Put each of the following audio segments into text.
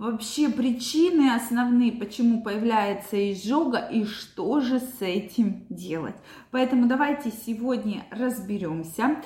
Вообще причины основные, почему появляется изжога и что же с этим делать. Поэтому давайте сегодня разберемся.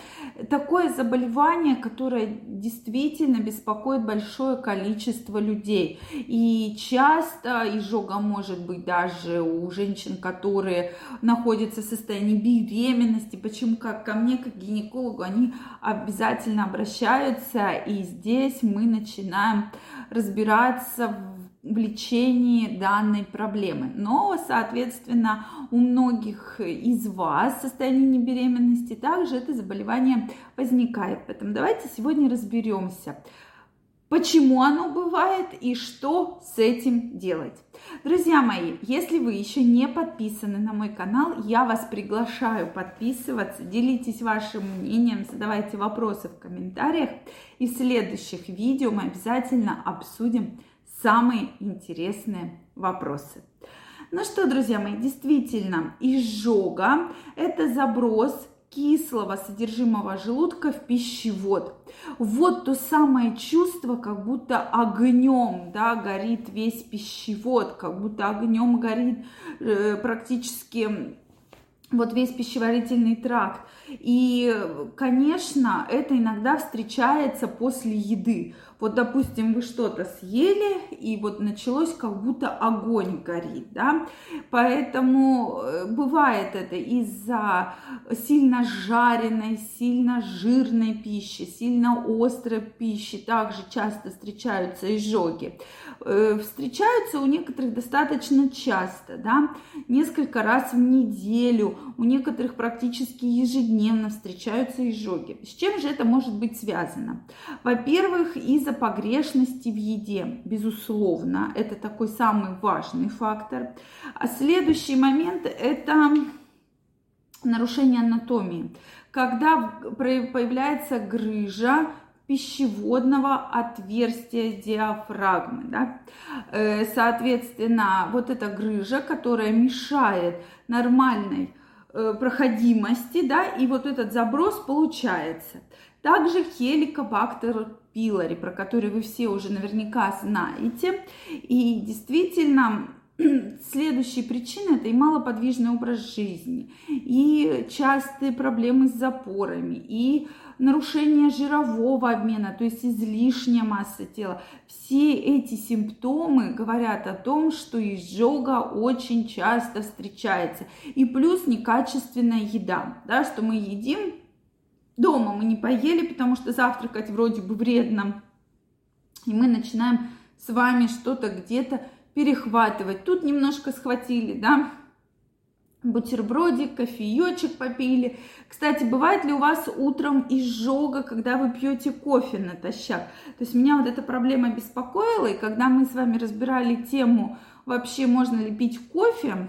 Такое заболевание, которое действительно беспокоит большое количество людей. И часто изжога может быть даже у женщин, которые находятся в состоянии беременности. Почему как ко мне, как гинекологу, они обязательно обращаются. И здесь мы начинаем разбираться в лечении данной проблемы. Но, соответственно, у многих из вас в состоянии беременности также это заболевание возникает. Поэтому давайте сегодня разберемся, почему оно бывает и что с этим делать. Друзья мои, если вы еще не подписаны на мой канал, я вас приглашаю подписываться, делитесь вашим мнением, задавайте вопросы в комментариях. И в следующих видео мы обязательно обсудим самые интересные вопросы. Ну что, друзья мои, действительно, изжога – это заброс кислого содержимого желудка в пищевод. Вот то самое чувство, как будто огнем да, горит весь пищевод, как будто огнем горит э, практически вот весь пищеварительный тракт. И, конечно, это иногда встречается после еды. Вот, допустим, вы что-то съели, и вот началось как будто огонь горит, да. Поэтому э, бывает это из-за сильно жареной, сильно жирной пищи, сильно острой пищи. Также часто встречаются изжоги. Э, встречаются у некоторых достаточно часто, да, несколько раз в неделю, у некоторых практически ежедневно встречаются изжоги. С чем же это может быть связано? Во-первых, из-за погрешности в еде, безусловно, это такой самый важный фактор. А следующий момент – это нарушение анатомии, когда появляется грыжа пищеводного отверстия диафрагмы. Да? Э, соответственно, вот эта грыжа, которая мешает нормальной э, проходимости, да, и вот этот заброс получается. Также хеликобактер пилори, про который вы все уже наверняка знаете. И действительно, Следующие причины – это и малоподвижный образ жизни, и частые проблемы с запорами, и нарушение жирового обмена, то есть излишняя масса тела. Все эти симптомы говорят о том, что изжога очень часто встречается. И плюс некачественная еда, да, что мы едим, дома мы не поели, потому что завтракать вроде бы вредно, и мы начинаем с вами что-то где-то перехватывать. Тут немножко схватили, да, бутербродик, кофеечек попили. Кстати, бывает ли у вас утром изжога, когда вы пьете кофе натощак? То есть меня вот эта проблема беспокоила, и когда мы с вами разбирали тему, вообще можно ли пить кофе,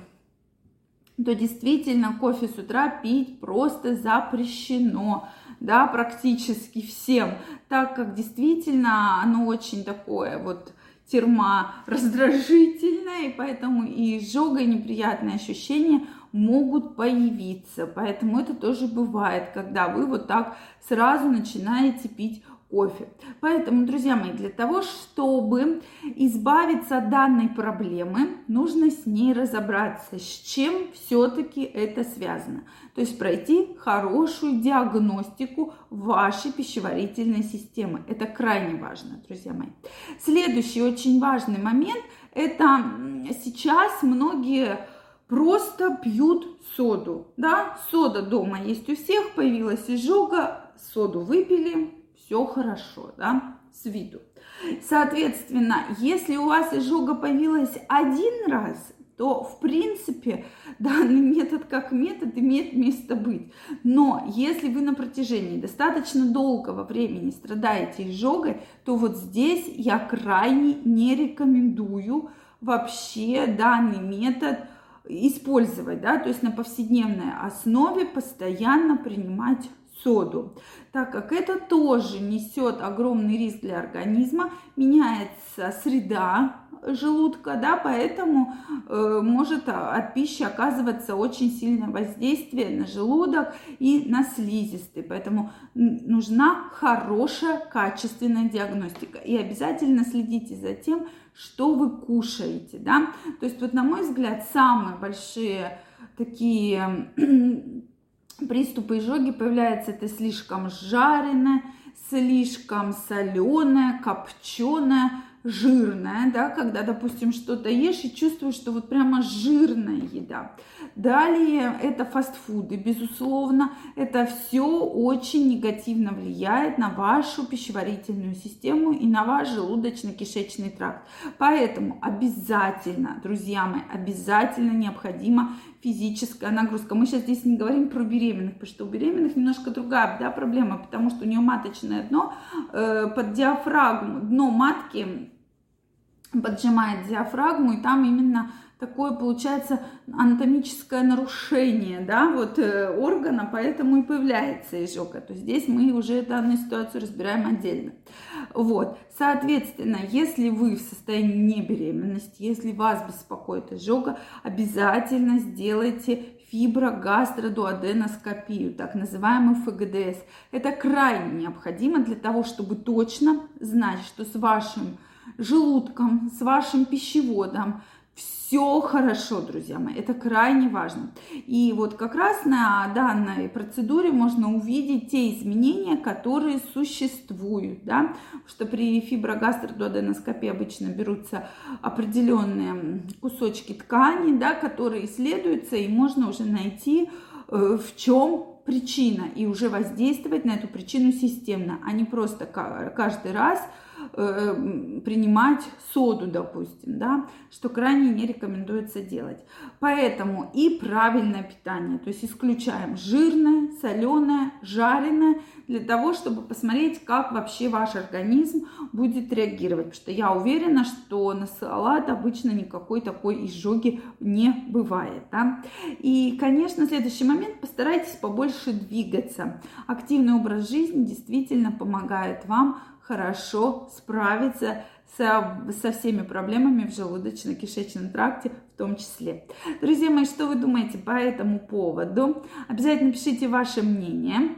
то действительно кофе с утра пить просто запрещено, да, практически всем, так как действительно оно очень такое вот терма раздражительная, и поэтому и изжога, и неприятные ощущения могут появиться. Поэтому это тоже бывает, когда вы вот так сразу начинаете пить кофе. Поэтому, друзья мои, для того, чтобы избавиться от данной проблемы, нужно с ней разобраться, с чем все-таки это связано. То есть пройти хорошую диагностику вашей пищеварительной системы. Это крайне важно, друзья мои. Следующий очень важный момент – это сейчас многие просто пьют соду. Да? Сода дома есть у всех, появилась изжога, соду выпили, все хорошо, да, с виду. Соответственно, если у вас изжога появилась один раз, то, в принципе, данный метод как метод имеет место быть. Но если вы на протяжении достаточно долгого времени страдаете изжогой, то вот здесь я крайне не рекомендую вообще данный метод использовать, да, то есть на повседневной основе постоянно принимать соду, так как это тоже несет огромный риск для организма, меняется среда желудка, да, поэтому э, может от пищи оказываться очень сильное воздействие на желудок и на слизистый, поэтому нужна хорошая качественная диагностика. И обязательно следите за тем, что вы кушаете, да, то есть вот на мой взгляд самые большие такие приступы изжоги появляются это слишком жареное, слишком соленое, копченое, жирное, да, когда, допустим, что-то ешь и чувствуешь, что вот прямо жирная еда. Далее это фастфуды, безусловно, это все очень негативно влияет на вашу пищеварительную систему и на ваш желудочно-кишечный тракт. Поэтому обязательно, друзья мои, обязательно необходима физическая нагрузка. Мы сейчас здесь не говорим про беременных, потому что у беременных немножко другая да, проблема, потому что у нее маточное дно э, под диафрагму, дно матки поджимает диафрагму, и там именно такое получается анатомическое нарушение, да, вот э, органа, поэтому и появляется изжога. То есть здесь мы уже данную ситуацию разбираем отдельно. Вот, соответственно, если вы в состоянии небеременности, если вас беспокоит изжога, обязательно сделайте фиброгастродуоденоскопию, так называемый ФГДС. Это крайне необходимо для того, чтобы точно знать, что с вашим желудком, с вашим пищеводом. Все хорошо, друзья мои, это крайне важно. И вот как раз на данной процедуре можно увидеть те изменения, которые существуют, да, что при фиброгастродуоденоскопии обычно берутся определенные кусочки ткани, да, которые исследуются, и можно уже найти, э, в чем причина, и уже воздействовать на эту причину системно, а не просто каждый раз Э, принимать соду, допустим, да, что крайне не рекомендуется делать. Поэтому и правильное питание, то есть исключаем жирное, соленое, жареное, для того, чтобы посмотреть, как вообще ваш организм будет реагировать. Потому что я уверена, что на салат обычно никакой такой изжоги не бывает. Да? И, конечно, следующий момент, постарайтесь побольше двигаться. Активный образ жизни действительно помогает вам хорошо справиться со, со всеми проблемами в желудочно-кишечном тракте в том числе. Друзья мои, что вы думаете по этому поводу? Обязательно пишите ваше мнение.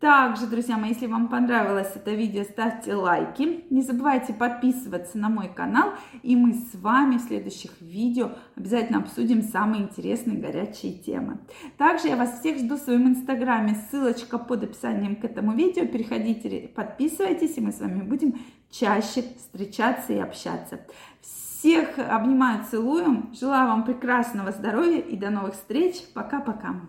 Также, друзья мои, если вам понравилось это видео, ставьте лайки. Не забывайте подписываться на мой канал. И мы с вами в следующих видео обязательно обсудим самые интересные горячие темы. Также я вас всех жду в своем инстаграме. Ссылочка под описанием к этому видео. Переходите, подписывайтесь, и мы с вами будем чаще встречаться и общаться. Всех обнимаю, целую. Желаю вам прекрасного здоровья и до новых встреч. Пока-пока.